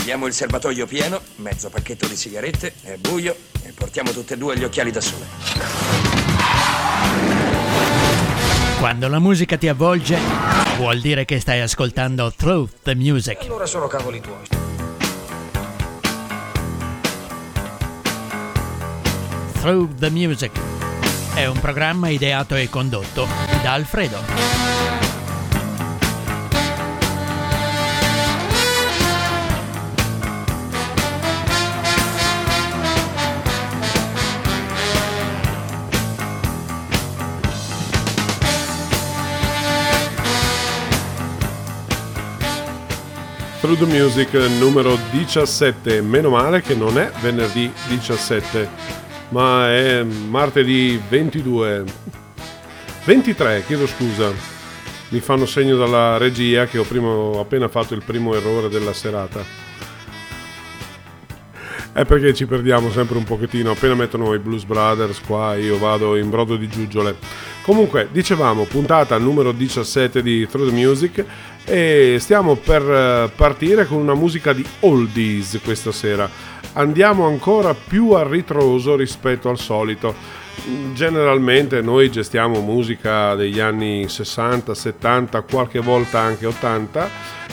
Abbiamo il serbatoio pieno, mezzo pacchetto di sigarette, è buio e portiamo tutte e due gli occhiali da sole. Quando la musica ti avvolge, vuol dire che stai ascoltando Through the Music. Allora sono cavoli tuoi. Through the Music è un programma ideato e condotto da Alfredo. Through the Music numero 17. Meno male che non è venerdì 17, ma è martedì 22. 23, chiedo scusa. Mi fanno segno dalla regia che ho, prima, ho appena fatto il primo errore della serata. È perché ci perdiamo sempre un pochettino. Appena mettono i Blues Brothers qua, io vado in brodo di giuggiole. Comunque, dicevamo, puntata numero 17 di Through the Music e stiamo per eh, partire con una musica di oldies questa sera. Andiamo ancora più a ritroso rispetto al solito. Generalmente noi gestiamo musica degli anni 60, 70, qualche volta anche 80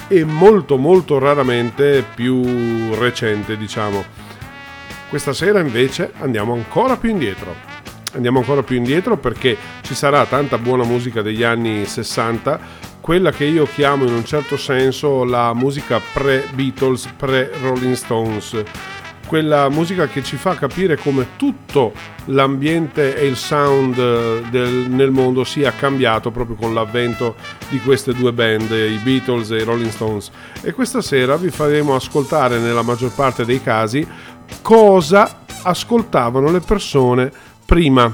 e molto molto raramente più recente, diciamo. Questa sera invece andiamo ancora più indietro andiamo ancora più indietro perché ci sarà tanta buona musica degli anni 60 quella che io chiamo in un certo senso la musica pre-Beatles, pre-Rolling Stones, quella musica che ci fa capire come tutto l'ambiente e il sound eh, del, nel mondo sia cambiato proprio con l'avvento di queste due band, i Beatles e i Rolling Stones. E questa sera vi faremo ascoltare nella maggior parte dei casi cosa ascoltavano le persone prima.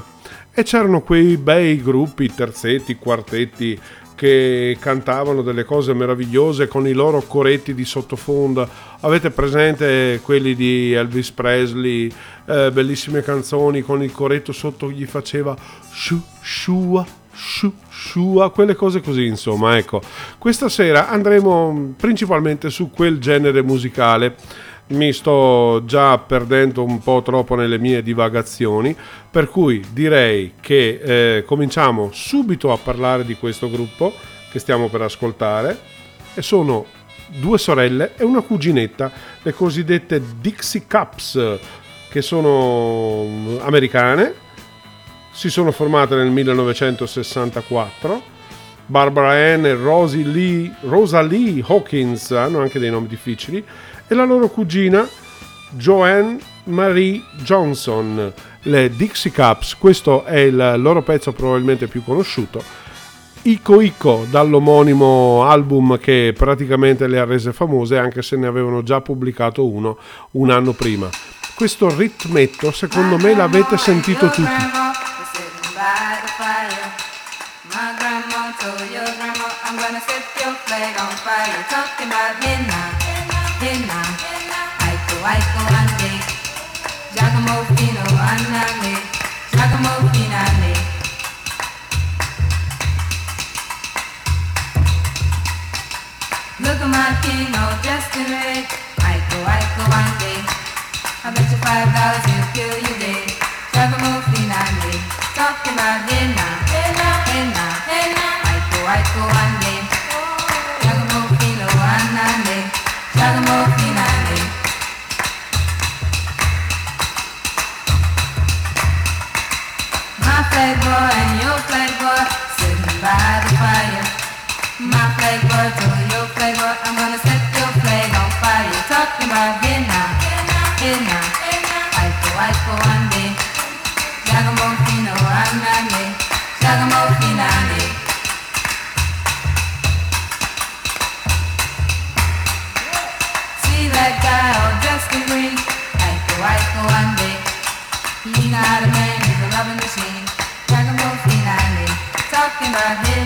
E c'erano quei bei gruppi, terzetti, quartetti che cantavano delle cose meravigliose con i loro coretti di sottofondo. Avete presente quelli di Elvis Presley, eh, bellissime canzoni con il coretto sotto gli faceva shu shua shu shua, quelle cose così, insomma, ecco. Questa sera andremo principalmente su quel genere musicale mi sto già perdendo un po' troppo nelle mie divagazioni, per cui direi che eh, cominciamo subito a parlare di questo gruppo che stiamo per ascoltare e sono due sorelle e una cuginetta, le cosiddette Dixie Cups, che sono mm, americane, si sono formate nel 1964. Barbara Ann e Rosie Lee, Rosa Lee Hawkins hanno anche dei nomi difficili e la loro cugina Joanne Marie Johnson, le Dixie Cups, questo è il loro pezzo probabilmente più conosciuto. Ico Ico dall'omonimo album che praticamente le ha rese famose anche se ne avevano già pubblicato uno un anno prima. Questo ritmetto secondo me l'avete sentito tutti. Told your grandma I'm gonna set your flag on fire talking about midnight tena aiko aiko ande Giacomo fino oh, annane Giacomo finale Look at my king all dressed in red Aiko aiko ande I bet you five dollars he'll kill you dead Talking about henna henna henna. My flag boy and your flag boy sitting by the fire. My flag boy told your flag boy I'm gonna set Talking about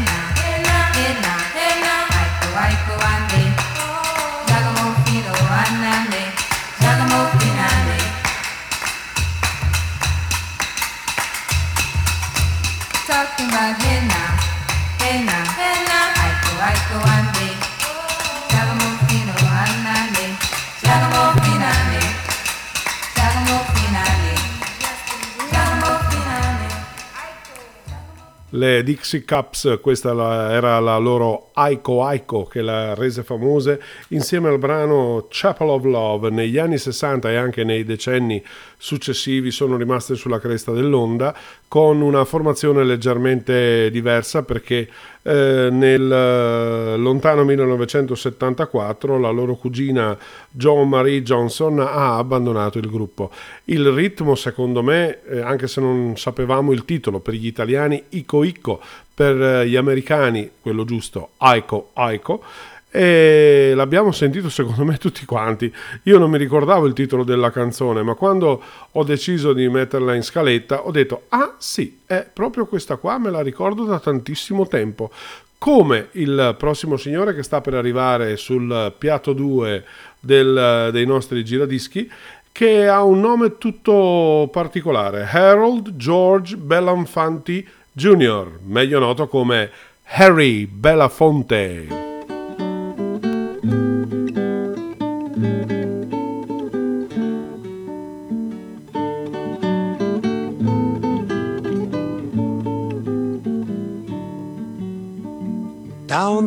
le Dixie Cups, questa era la loro Aiko Aiko che la rese famose, insieme al brano Chapel of Love. Negli anni 60 e anche nei decenni successivi sono rimaste sulla cresta dell'onda con una formazione leggermente diversa perché eh, nel eh, lontano 1974 la loro cugina John Marie Johnson ha abbandonato il gruppo. Il ritmo secondo me, eh, anche se non sapevamo il titolo per gli italiani, Ico Ico, per eh, gli americani quello giusto, Aiko Aiko, e l'abbiamo sentito secondo me tutti quanti. Io non mi ricordavo il titolo della canzone, ma quando ho deciso di metterla in scaletta ho detto "Ah, sì, è proprio questa qua, me la ricordo da tantissimo tempo". Come il prossimo signore che sta per arrivare sul piatto 2 del, dei nostri giradischi che ha un nome tutto particolare, Harold George Bellanfanti Jr., meglio noto come Harry Belafonte.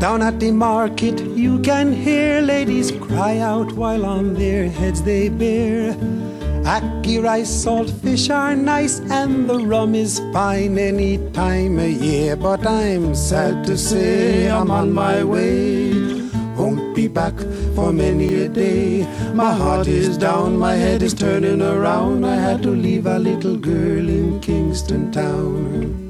Down at the market you can hear ladies cry out while on their heads they bear. Ackee rice, salt fish are nice, and the rum is fine any time of year. But I'm sad to say I'm on my way. Won't be back for many a day. My heart is down, my head is turning around. I had to leave a little girl in Kingston Town.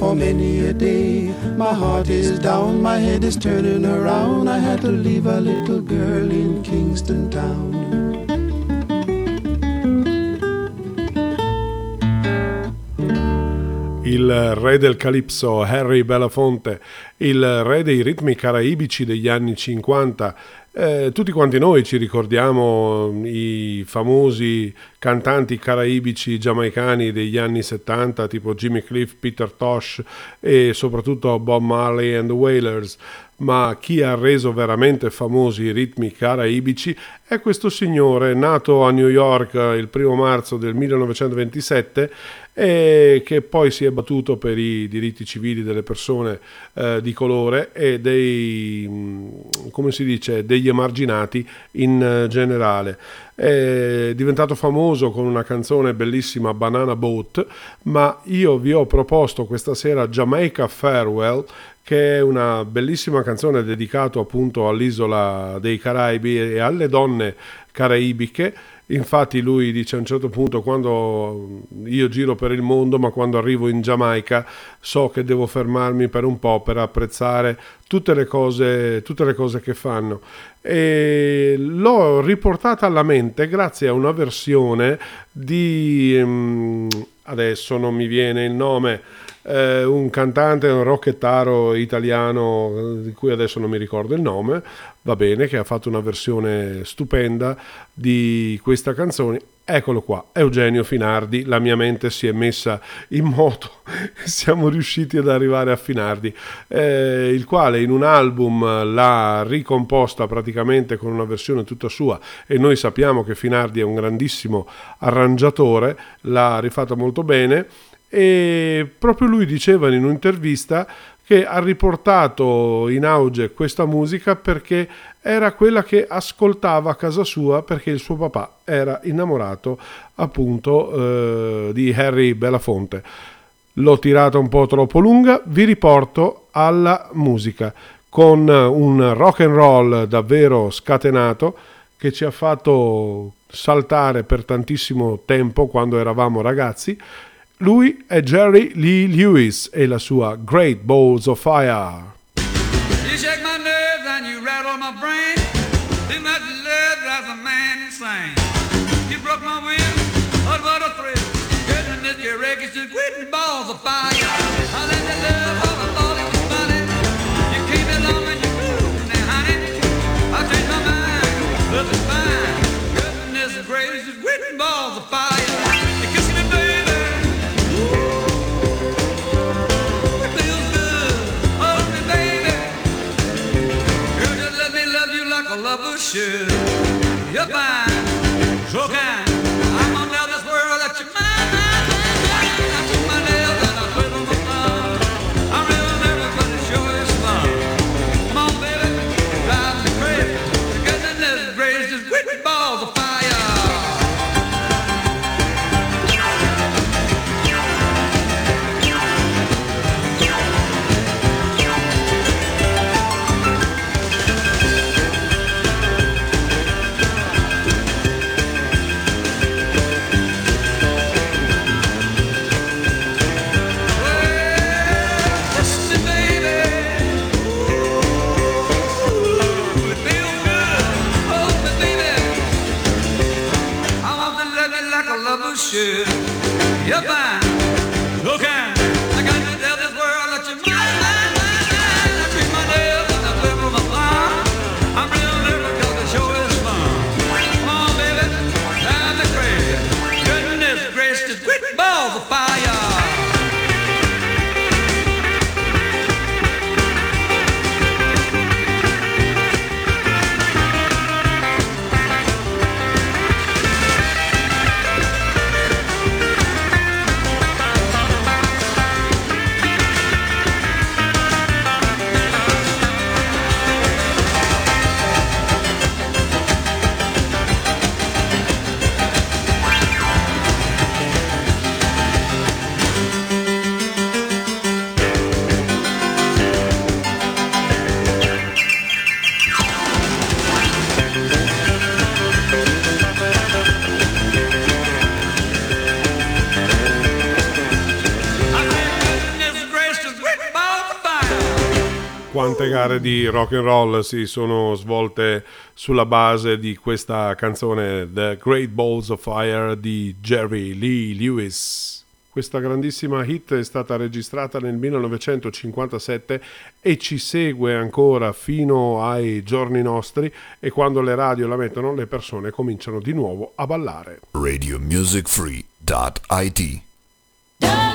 for many a day. My heart is down, my head is turning around. I had to leave a little girl in Kingston Town. il re del calipso Harry Belafonte, il re dei ritmi caraibici degli anni 50, eh, tutti quanti noi ci ricordiamo i famosi cantanti caraibici giamaicani degli anni 70, tipo Jimmy Cliff, Peter Tosh e soprattutto Bob Marley and the Wailers, ma chi ha reso veramente famosi i ritmi caraibici è questo signore nato a New York il primo marzo del 1927 e che poi si è battuto per i diritti civili delle persone eh, di colore e dei, mm, come si dice, degli emarginati in eh, generale. È diventato famoso con una canzone bellissima Banana Boat, ma io vi ho proposto questa sera Jamaica Farewell che è una bellissima canzone dedicata appunto all'isola dei Caraibi e alle donne caraibiche Infatti lui dice a un certo punto quando io giro per il mondo, ma quando arrivo in Giamaica so che devo fermarmi per un po' per apprezzare tutte le cose, tutte le cose che fanno. E l'ho riportata alla mente grazie a una versione di... Mm, adesso non mi viene il nome, eh, un cantante, un rockettaro italiano di cui adesso non mi ricordo il nome, va bene, che ha fatto una versione stupenda di questa canzone. Eccolo qua, Eugenio Finardi, la mia mente si è messa in moto siamo riusciti ad arrivare a Finardi, eh, il quale in un album l'ha ricomposta praticamente con una versione tutta sua e noi sappiamo che Finardi è un grandissimo arrangiatore, l'ha rifatta molto bene e proprio lui diceva in un'intervista che ha riportato in auge questa musica perché era quella che ascoltava a casa sua perché il suo papà era innamorato appunto eh, di Harry Belafonte. L'ho tirata un po' troppo lunga, vi riporto alla musica con un rock and roll davvero scatenato che ci ha fatto saltare per tantissimo tempo quando eravamo ragazzi lui è Jerry Lee Lewis e la sua Great Balls of Fire. You shake my nerves and you rattle my brain. Much love drives a man insane. You broke my what a thrill. Goodness, your is quitting balls of fire. I let love quante gare di rock and roll si sono svolte sulla base di questa canzone The Great Balls of Fire di Jerry Lee Lewis. Questa grandissima hit è stata registrata nel 1957 e ci segue ancora fino ai giorni nostri e quando le radio la mettono le persone cominciano di nuovo a ballare. radiomusicfree.it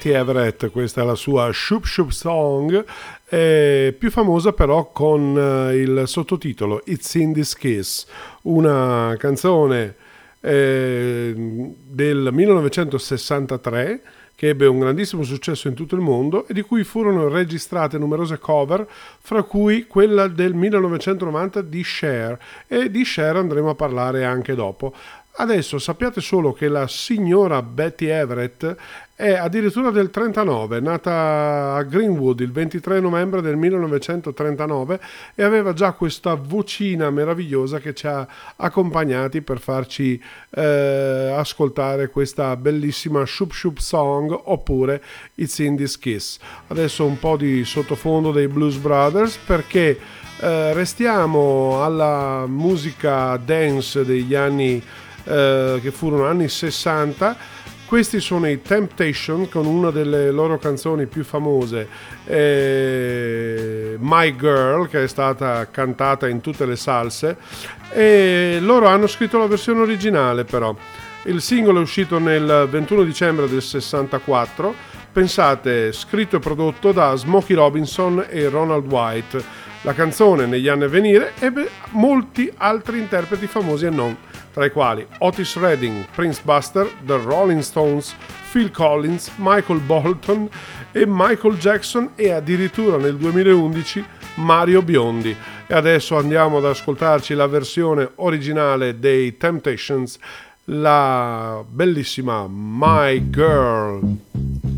Betty Everett, questa è la sua Shoop Shoop Song, eh, più famosa però con eh, il sottotitolo It's in This Kiss, una canzone eh, del 1963 che ebbe un grandissimo successo in tutto il mondo e di cui furono registrate numerose cover, fra cui quella del 1990 di Cher e di Cher andremo a parlare anche dopo. Adesso sappiate solo che la signora Betty Everett è addirittura del 39, nata a Greenwood il 23 novembre del 1939 e aveva già questa vocina meravigliosa che ci ha accompagnati per farci eh, ascoltare questa bellissima Shoop Shoop Song oppure It's in This Kiss. Adesso un po' di sottofondo dei Blues Brothers perché eh, restiamo alla musica dance degli anni eh, che furono anni 60. Questi sono i Temptation con una delle loro canzoni più famose, eh, My Girl, che è stata cantata in tutte le salse, e loro hanno scritto la versione originale però. Il singolo è uscito nel 21 dicembre del 64, pensate, scritto e prodotto da Smokey Robinson e Ronald White. La canzone negli anni a venire ebbe molti altri interpreti famosi e non, tra i quali Otis Redding, Prince Buster, The Rolling Stones, Phil Collins, Michael Bolton e Michael Jackson e addirittura nel 2011 Mario Biondi. E adesso andiamo ad ascoltarci la versione originale dei Temptations, la bellissima My Girl.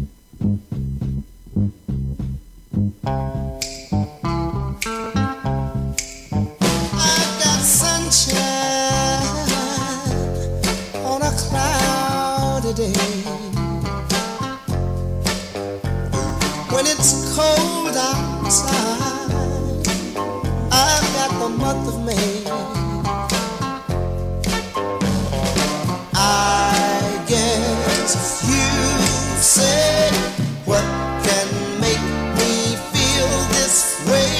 Say what can make me feel this way,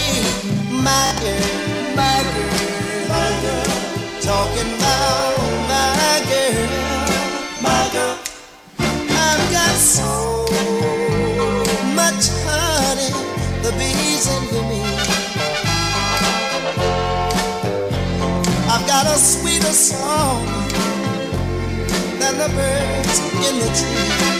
my girl, my girl, my my girl, my girl. I've got so much honey, the bees envy me. I've got a sweeter song than the birds in the trees.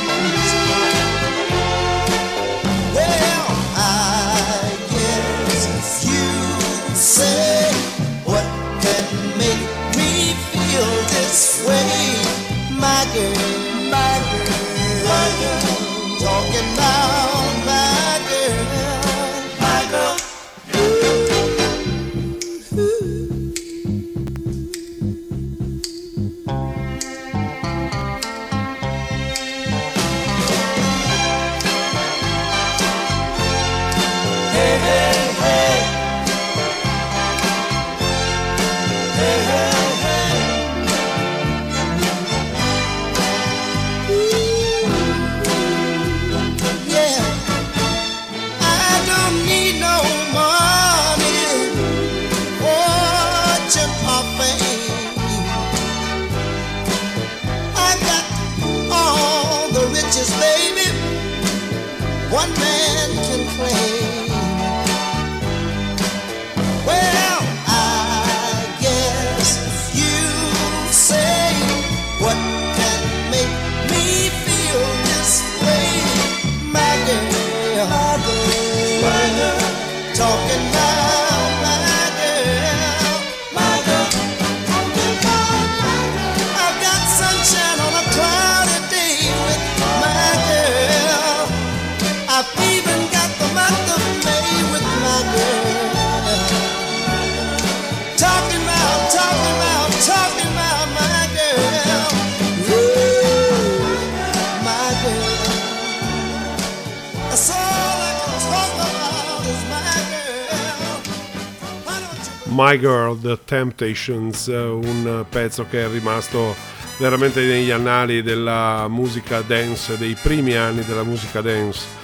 The Temptations, eh, un pezzo che è rimasto veramente negli annali della musica dance, dei primi anni della musica dance.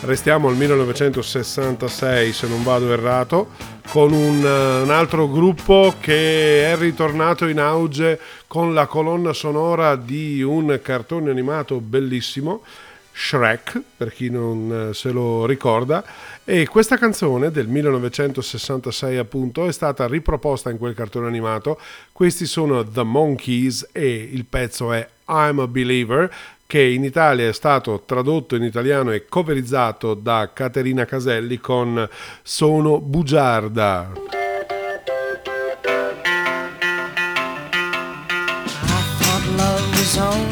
Restiamo al 1966, se non vado errato, con un, eh, un altro gruppo che è ritornato in auge con la colonna sonora di un cartone animato bellissimo Shrek, per chi non eh, se lo ricorda, e questa canzone del 1966 appunto è stata riproposta in quel cartone animato. Questi sono The Monkeys e il pezzo è I'm a Believer che in Italia è stato tradotto in italiano e coverizzato da Caterina Caselli con Sono bugiarda. I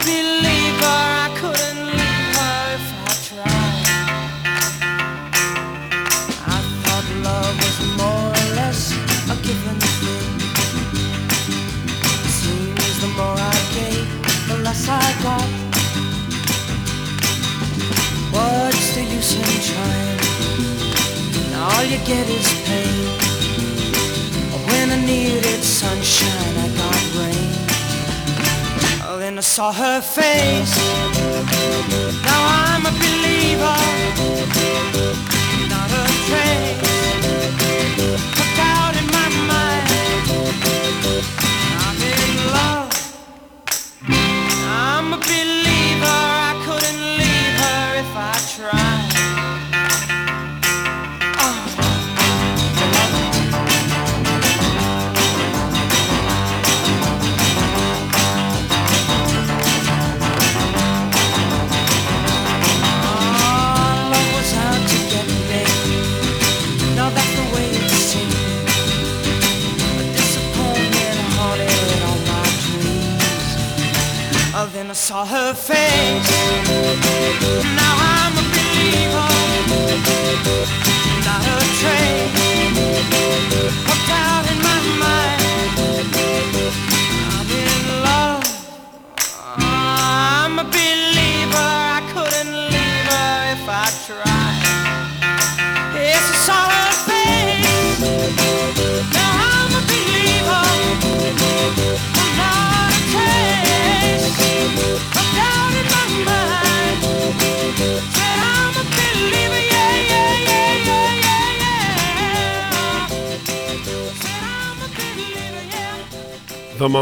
I couldn't leave her if I tried. I thought love was more or less a given thing. Seems the more I gave, the less I got. What's the use in trying? All you get is pain. When I needed sunshine, I saw her face. Now I'm a believer, not a trace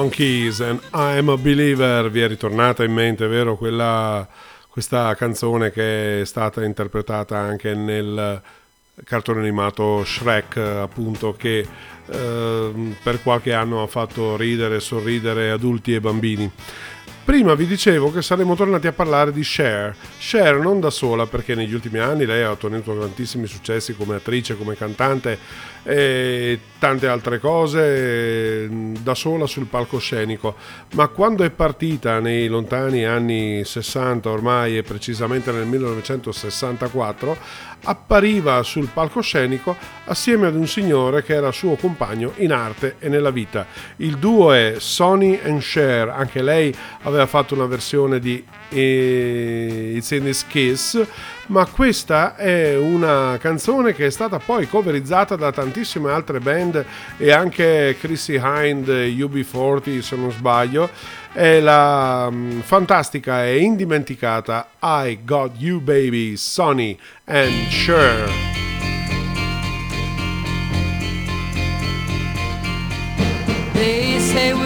Monkeys and I'm a Believer vi è ritornata in mente, vero? Quella, questa canzone che è stata interpretata anche nel cartone animato Shrek, appunto, che eh, per qualche anno ha fatto ridere e sorridere adulti e bambini. Prima vi dicevo che saremmo tornati a parlare di Cher. Cher non da sola, perché negli ultimi anni lei ha ottenuto tantissimi successi come attrice, come cantante e tante altre cose eh, da sola sul palcoscenico. Ma quando è partita nei lontani anni 60 ormai e precisamente nel 1964, appariva sul palcoscenico assieme ad un signore che era suo compagno in arte e nella vita. Il duo è Sonny and Cher, anche lei aveva fatto una versione di eh, It's in This Kiss, ma questa è una canzone che è stata poi coverizzata da tantissime altre band e anche Chrissy Hind, UB40 se non sbaglio, è la mm, fantastica e indimenticata I Got You Baby, Sonny and Cher. They say we're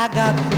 I got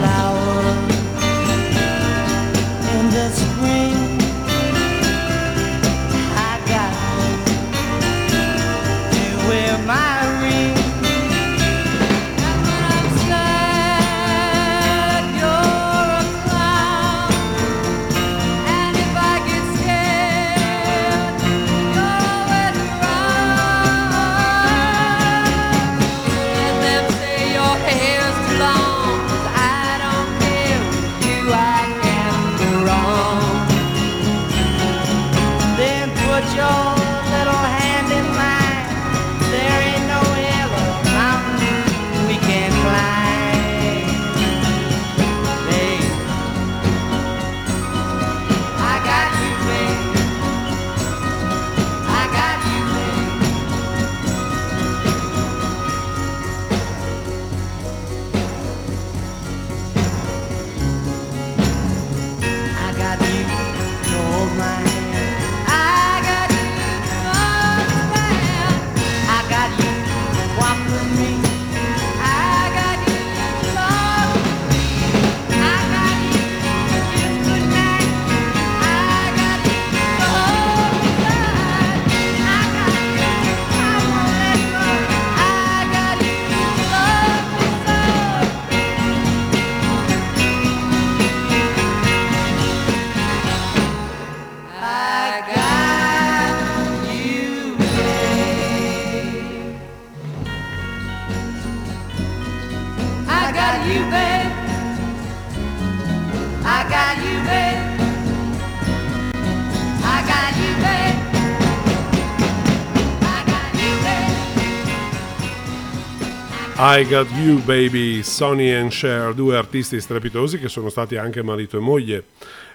I Got You Baby, Sonny and Cher, due artisti strepitosi che sono stati anche marito e moglie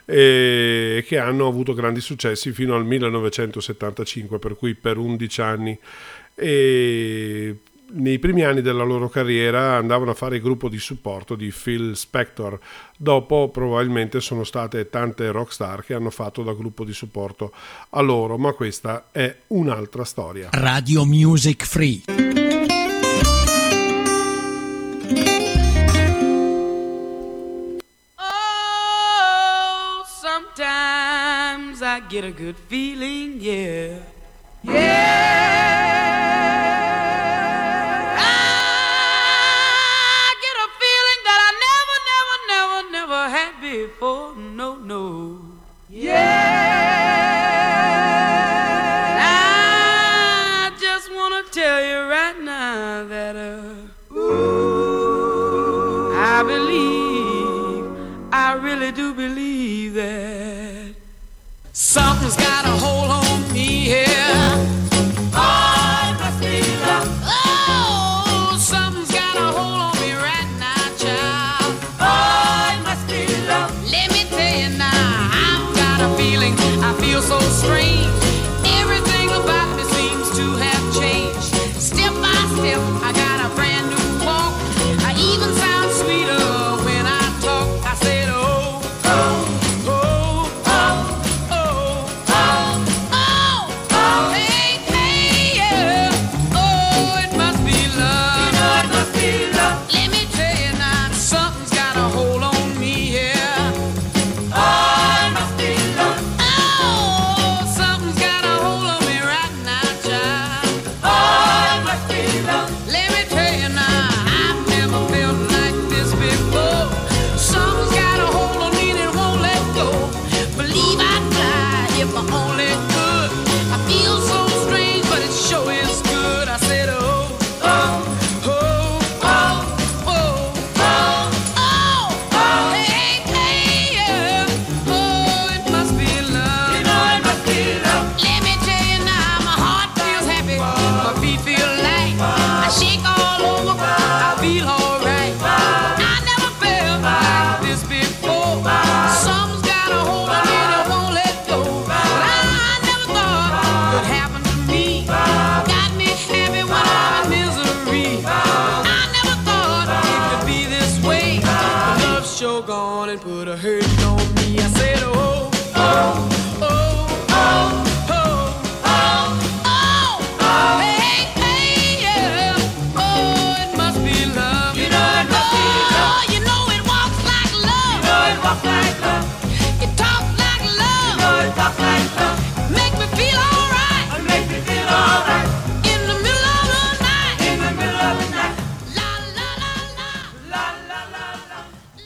e che hanno avuto grandi successi fino al 1975, per cui per 11 anni. E nei primi anni della loro carriera andavano a fare il gruppo di supporto di Phil Spector. Dopo probabilmente sono state tante rock star che hanno fatto da gruppo di supporto a loro, ma questa è un'altra storia. Radio Music Free. get a good feeling, yeah. Yeah!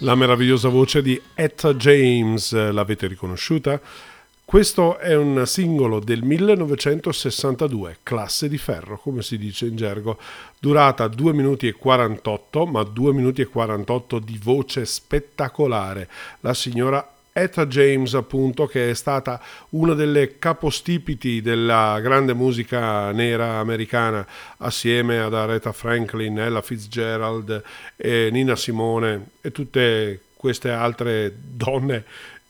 La meravigliosa voce di Etta James, eh, l'avete riconosciuta? Questo è un singolo del 1962, classe di ferro, come si dice in gergo, durata 2 minuti e 48, ma 2 minuti e 48 di voce spettacolare. La signora Etta James, appunto, che è stata una delle capostipiti della grande musica nera americana, assieme ad Aretha Franklin, Ella Fitzgerald, Nina Simone e tutte queste altre donne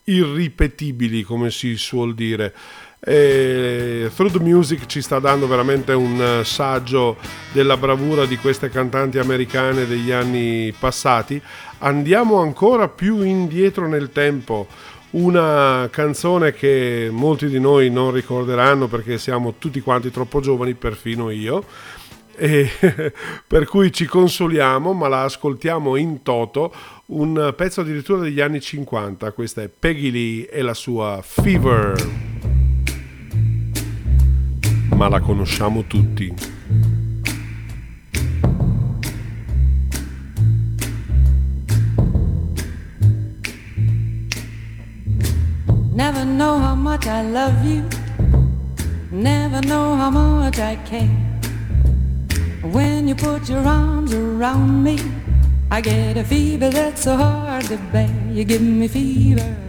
irripetibili, come si suol dire. E Through the Music ci sta dando veramente un eh, saggio della bravura di queste cantanti americane degli anni passati. Andiamo ancora più indietro nel tempo. Una canzone che molti di noi non ricorderanno perché siamo tutti quanti troppo giovani, perfino io. E per cui ci consoliamo, ma la ascoltiamo in toto, un pezzo addirittura degli anni 50. Questa è Peggy Lee e la sua Fever. Ma la conosciamo tutti. Never know how much I love you. Never know how much I care. When you put your arms around me, I get a fever that's so hard to bear. You give me fever.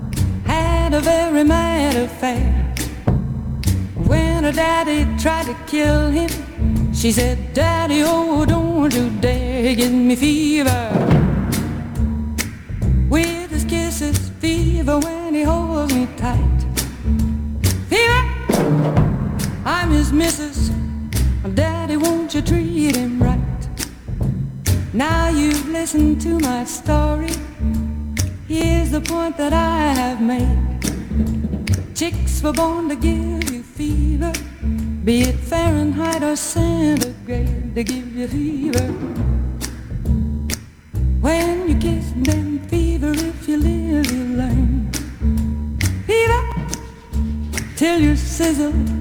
had a very mad affair. When her daddy tried to kill him, she said, Daddy, oh, don't you dare give me fever. With his kisses, fever when he holds me tight. Fever, I'm his missus. Daddy, won't you treat him right? Now you've listened to my story. Here's the point that I have made. Chicks were born to give you fever, be it Fahrenheit or centigrade, they give you fever. When you kiss them, fever, if you live, you learn. Fever, till you sizzle.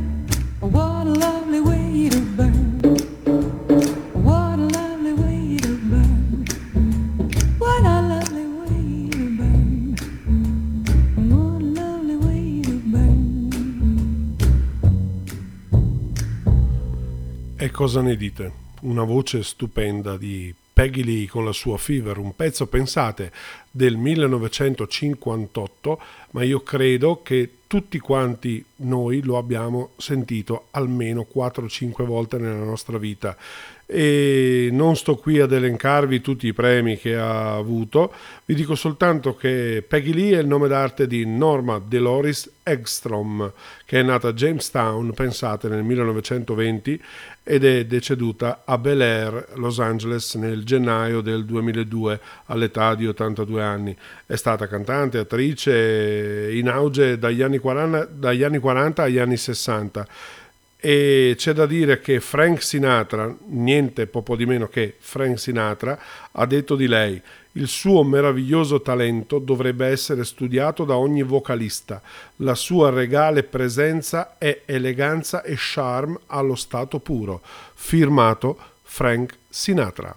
Cosa ne dite? Una voce stupenda di Peggy Lee con la sua Fever, un pezzo, pensate, del 1958, ma io credo che tutti quanti noi lo abbiamo sentito almeno 4-5 volte nella nostra vita. E non sto qui ad elencarvi tutti i premi che ha avuto, vi dico soltanto che Peggy Lee è il nome d'arte di Norma Deloris Egstrom, che è nata a Jamestown, pensate, nel 1920 ed è deceduta a Bel Air, Los Angeles, nel gennaio del 2002 all'età di 82 anni. È stata cantante, attrice in auge dagli anni 40, dagli anni 40 agli anni 60 e c'è da dire che Frank Sinatra, niente poco di meno che Frank Sinatra, ha detto di lei il suo meraviglioso talento dovrebbe essere studiato da ogni vocalista. La sua regale presenza è eleganza e charme allo stato puro. Firmato Frank Sinatra.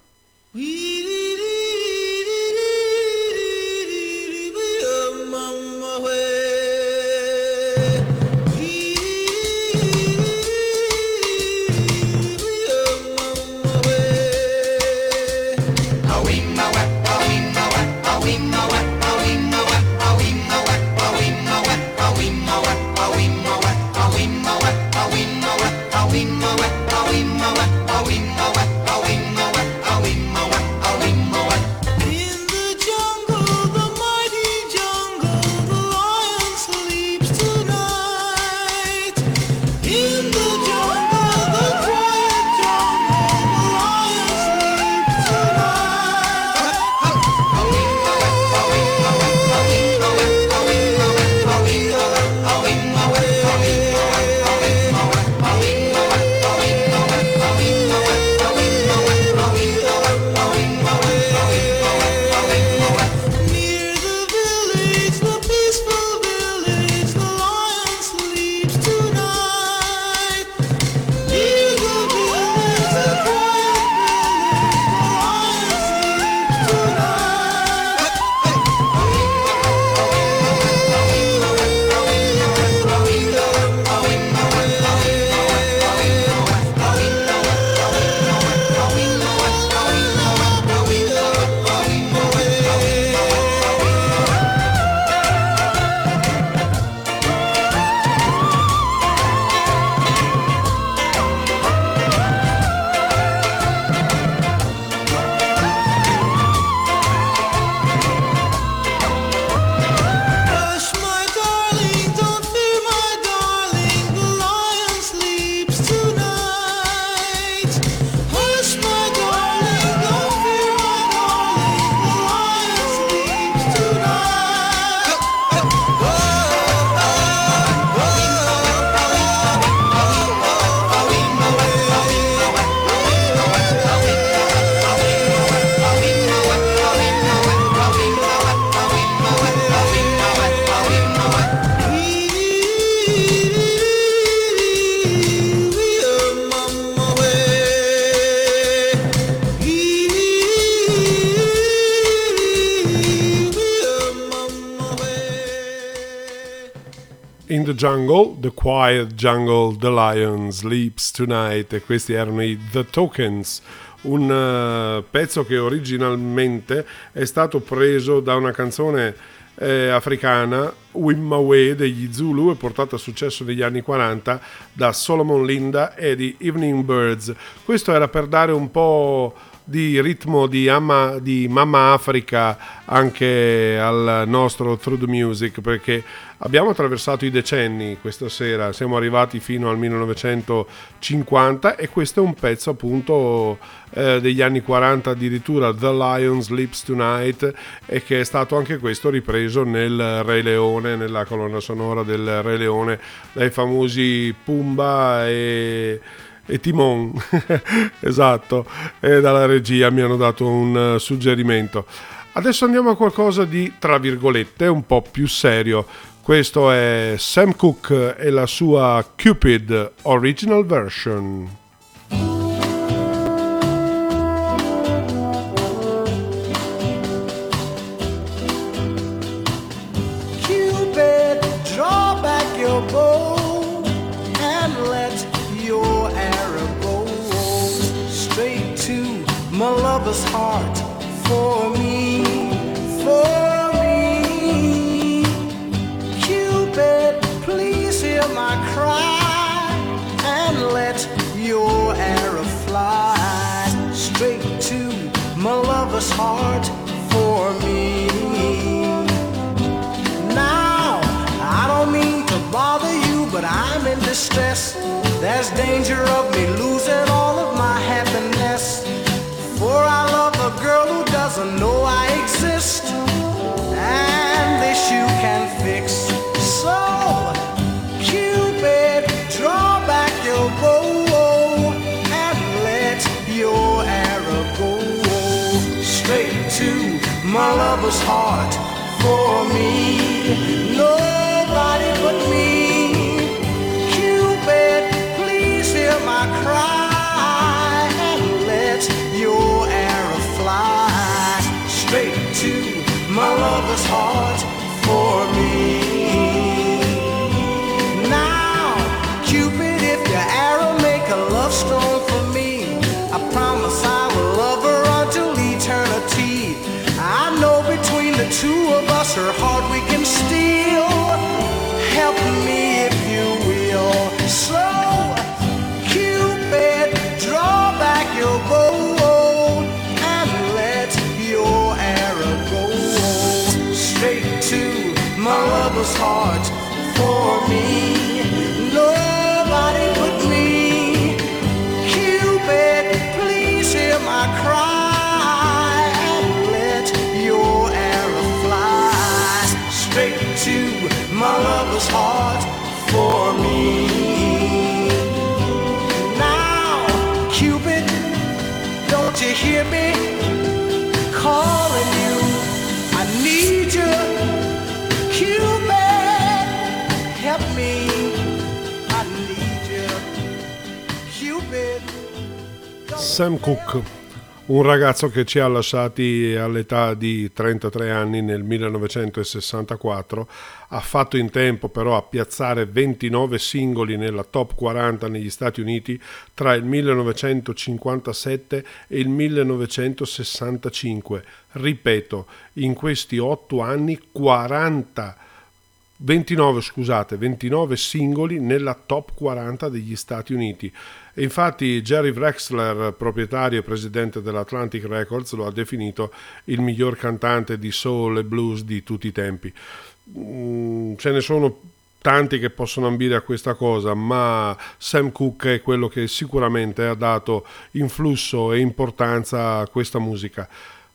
Jungle, The Quiet Jungle, The Lion Sleeps Tonight e questi erano i The Tokens, un eh, pezzo che originalmente è stato preso da una canzone eh, africana, Wimmawe degli Zulu e portata a successo negli anni 40 da Solomon Linda e di Evening Birds. Questo era per dare un po' di ritmo di, ama- di Mamma Africa anche al nostro Through the Music perché abbiamo attraversato i decenni questa sera, siamo arrivati fino al 1950 e questo è un pezzo appunto eh, degli anni 40 addirittura The Lion Sleeps Tonight e che è stato anche questo ripreso nel Re Leone, nella colonna sonora del Re Leone dai famosi Pumba e e Timon, esatto, e dalla regia mi hanno dato un eh, suggerimento. Adesso andiamo a qualcosa di, tra virgolette, un po' più serio. Questo è Sam Cooke e la sua Cupid Original Version. Heart for me. Now, I don't mean to bother you, but I'm in distress. There's danger of me losing all of my happiness. For I love a girl who doesn't know I heart for me. Nobody but me. Cupid, please hear my cry and let your arrow fly straight to my lover's heart for me. Lover's heart for me. Now, Cupid, don't you hear me calling you? I need you, Cupid, help me. I need you, Cupid. Sam Cooke, un ragazzo che ci ha lasciati all'età di 33 anni nel 1964, ha fatto in tempo però a piazzare 29 singoli nella top 40 negli Stati Uniti tra il 1957 e il 1965. Ripeto, in questi 8 anni 40 29, scusate, 29 singoli nella top 40 degli Stati Uniti. Infatti Jerry Wexler, proprietario e presidente dell'Atlantic Records, lo ha definito il miglior cantante di soul e blues di tutti i tempi. Mm, ce ne sono tanti che possono ambire a questa cosa, ma Sam Cooke è quello che sicuramente ha dato influsso e importanza a questa musica.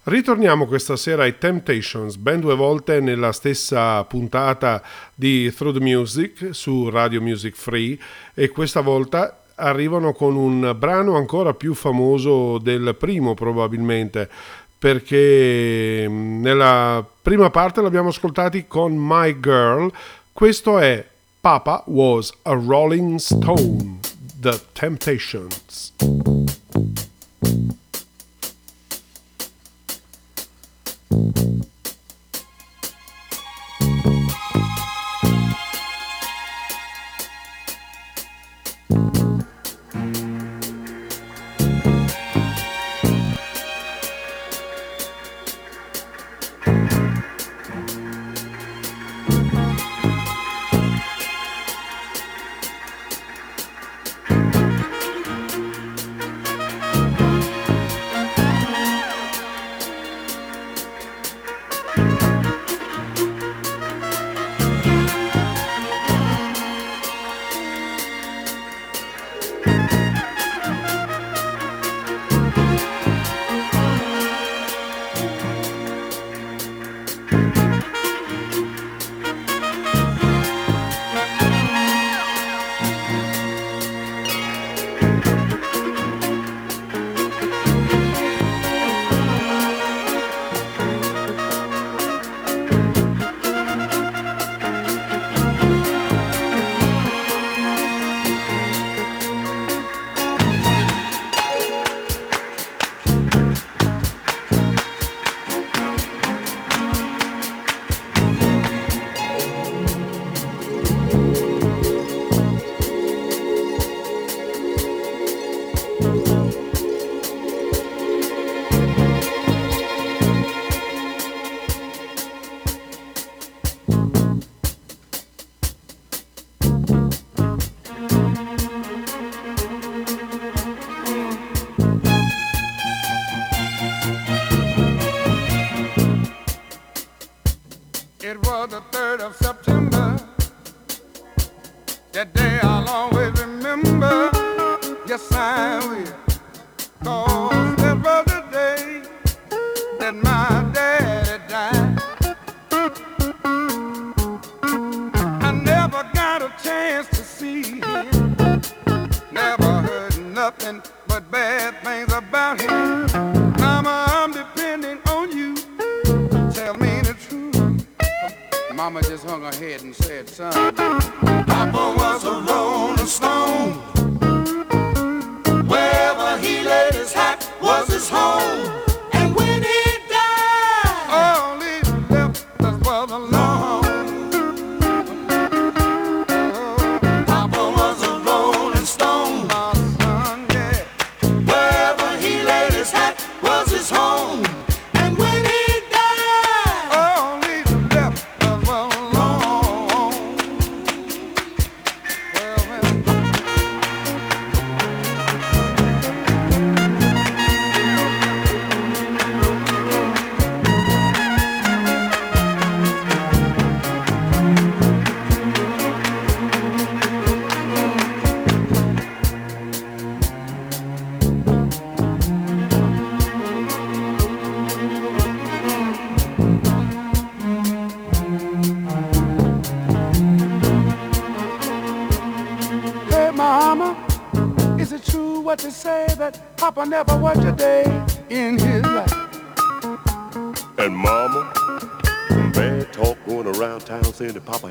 Ritorniamo questa sera ai Temptations, ben due volte nella stessa puntata di Through the Music su Radio Music Free e questa volta arrivano con un brano ancora più famoso del primo probabilmente perché nella prima parte l'abbiamo ascoltati con My Girl, questo è Papa Was a Rolling Stone, The Temptations.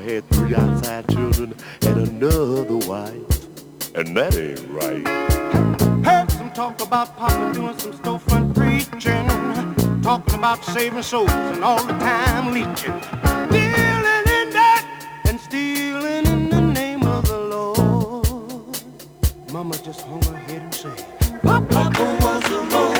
had three outside children and another wife. And that ain't right. Heard some talk about Papa doing some storefront preaching. Talking about saving souls and all the time leeching. stealing in debt and stealing in the name of the Lord. Mama just hung her head and said, Papa was a Lord.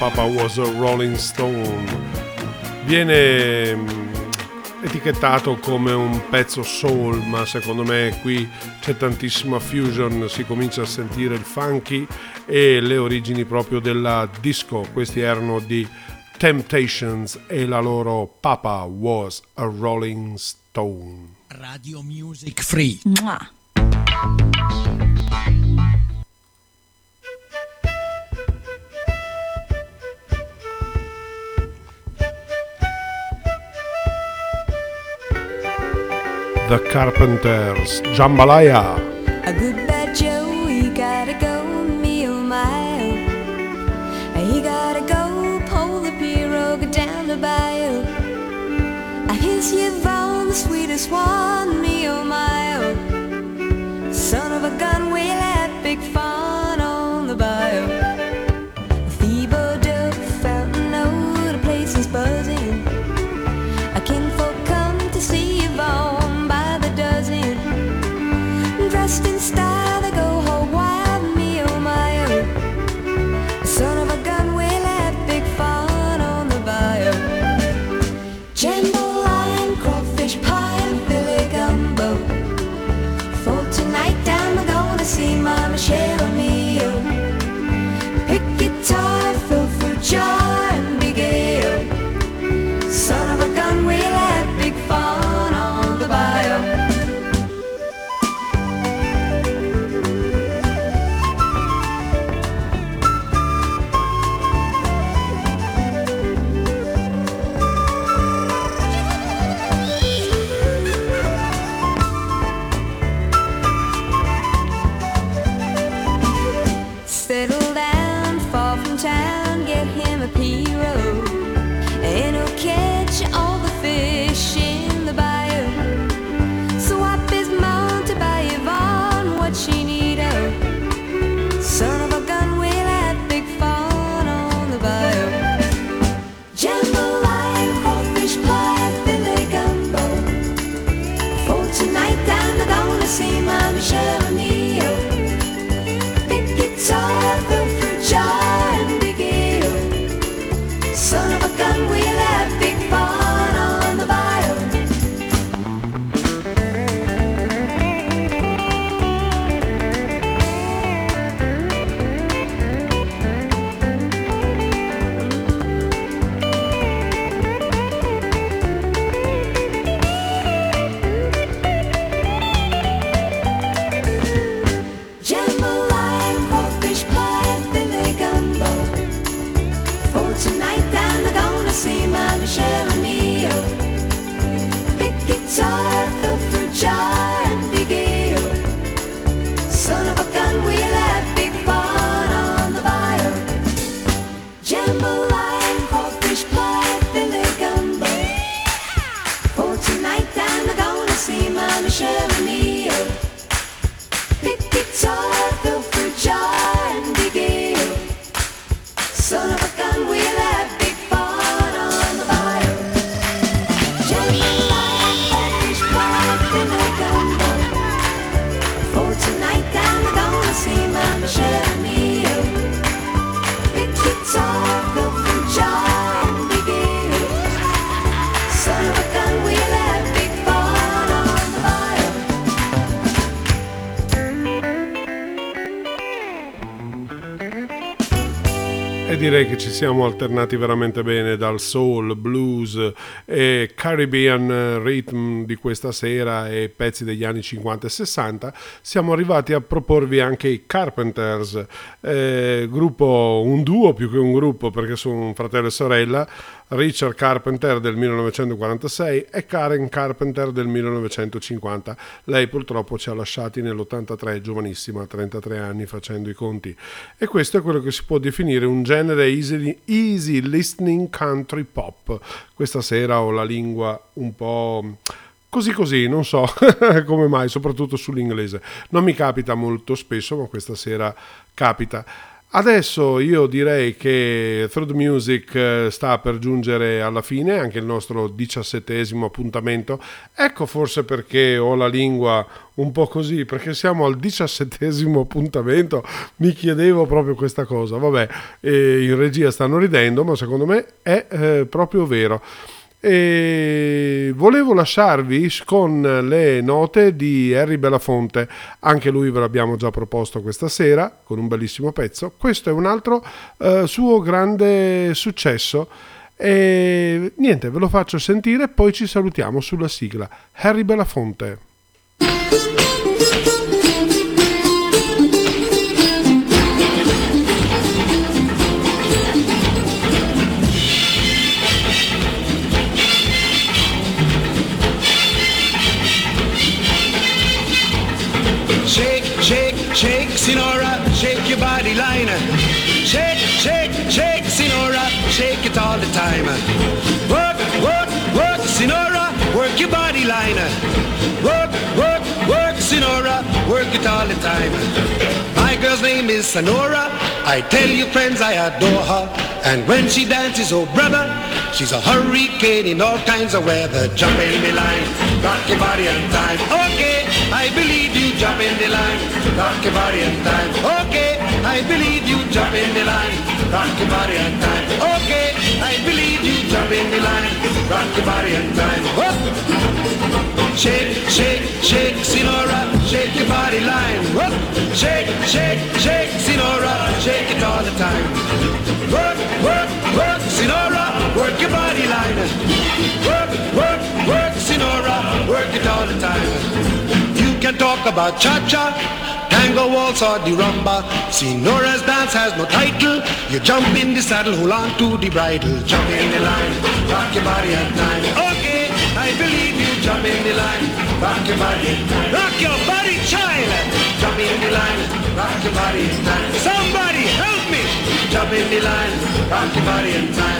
Papa was a Rolling Stone. Viene mm, etichettato come un pezzo soul, ma secondo me qui c'è tantissima fusion, si comincia a sentire il funky e le origini proprio della disco. Questi erano di Temptations e la loro Papa was a Rolling Stone. Radio Music Free. Mua. The Carpenters, Jambalaya. A Joe, gotta go, me gotta go, pull the pirogue down the bayou. The sweetest one, me. Son of a gun, we'll have big fun Dressed in style, direi che ci siamo alternati veramente bene dal soul, blues e Caribbean rhythm di questa sera e pezzi degli anni 50 e 60. Siamo arrivati a proporvi anche i Carpenters, eh, gruppo, un duo più che un gruppo perché sono un fratello e sorella, Richard Carpenter del 1946 e Karen Carpenter del 1950. Lei purtroppo ci ha lasciati nell'83, giovanissima, 33 anni facendo i conti. E questo è quello che si può definire un genere easy, easy listening country pop. Questa sera ho la lingua un po' così così, non so come mai, soprattutto sull'inglese. Non mi capita molto spesso, ma questa sera capita. Adesso io direi che the Music eh, sta per giungere alla fine, anche il nostro diciassettesimo appuntamento. Ecco forse perché ho la lingua un po' così, perché siamo al diciassettesimo appuntamento, mi chiedevo proprio questa cosa. Vabbè, eh, in regia stanno ridendo, ma secondo me è eh, proprio vero. E volevo lasciarvi con le note di Harry Belafonte, anche lui ve l'abbiamo già proposto questa sera con un bellissimo pezzo. Questo è un altro eh, suo grande successo. E niente, ve lo faccio sentire, poi ci salutiamo sulla sigla. Harry Belafonte. Time. Work, work, work, Sinora, work your body line. Work, work, work, Sinora, work it all the time. My girl's name is Sonora. I tell you, friends, I adore her. And when she dances, oh brother, she's a hurricane in all kinds of weather. Jump in the line, rock your body and time. Okay, I believe you. Jump in the line, rock your body and time. Okay, I believe you. Jump in the line, rock your body and time. Okay, I believe you. Jump in the line, rock your body and time. Whoop. Shake, shake, shake, Sinora, shake your body line. Whoop. Shake, shake, shake, Sinora, shake it all the time. Work, work, work, Sinora, work your body line. Work, work, work, Sinora, work it all the time. Can talk about cha-cha, tango waltz or the rumba. Sinora's dance has no title. You jump in the saddle, hold on to the bridle. Jump in the line, rock your body and time. Okay, I believe you. Jump in the line, rock your body. Rock your body, child. Jump in the line, rock your body in time. Somebody help me. Jump in the line, rock your body in time.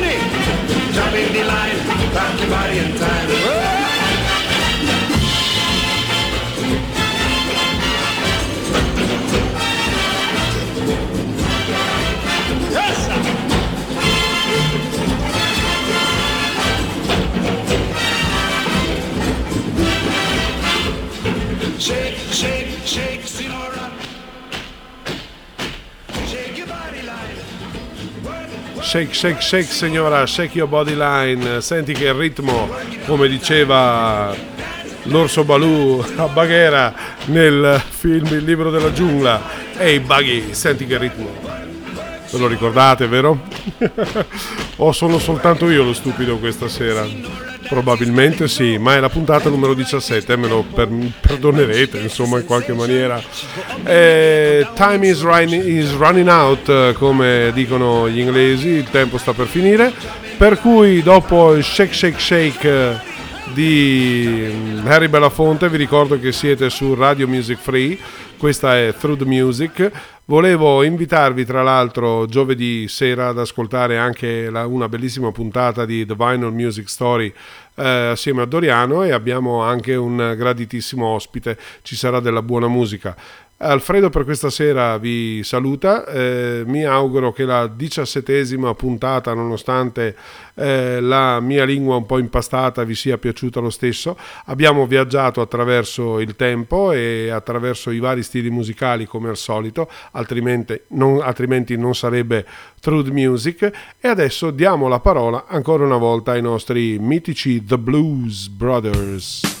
Jump in the line, rock your body in time. Shake, shake, shake, signora, shake your body line. Senti che il ritmo, come diceva l'orso Balù a Baghera nel film Il libro della giungla. Ehi, Buggy, senti che ritmo. Ve lo ricordate, vero? o sono soltanto io lo stupido questa sera? Probabilmente sì, ma è la puntata numero 17, me lo per- perdonerete insomma in qualche maniera. Eh, time is, running- is running out, come dicono gli inglesi, il tempo sta per finire, per cui dopo il shake shake shake di mm, Harry Belafonte vi ricordo che siete su Radio Music Free, questa è Through the Music. Volevo invitarvi tra l'altro giovedì sera ad ascoltare anche la- una bellissima puntata di The Vinyl Music Story eh, assieme a Doriano e abbiamo anche un graditissimo ospite, ci sarà della buona musica. Alfredo per questa sera vi saluta, eh, mi auguro che la diciassettesima puntata, nonostante eh, la mia lingua un po' impastata, vi sia piaciuta lo stesso. Abbiamo viaggiato attraverso il tempo e attraverso i vari stili musicali come al solito, altrimenti non, altrimenti non sarebbe Truth Music. E adesso diamo la parola ancora una volta ai nostri mitici The Blues Brothers.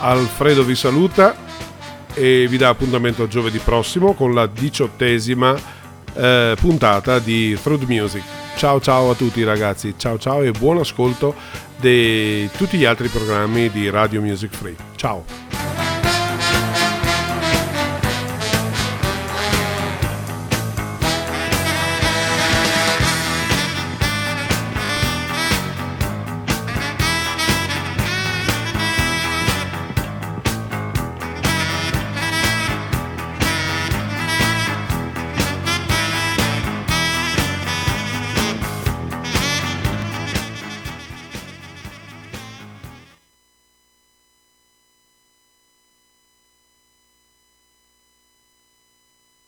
Alfredo vi saluta e vi dà appuntamento giovedì prossimo con la diciottesima eh, puntata di the Music. Ciao ciao a tutti ragazzi, ciao ciao e buon ascolto di tutti gli altri programmi di Radio Music Free. Ciao!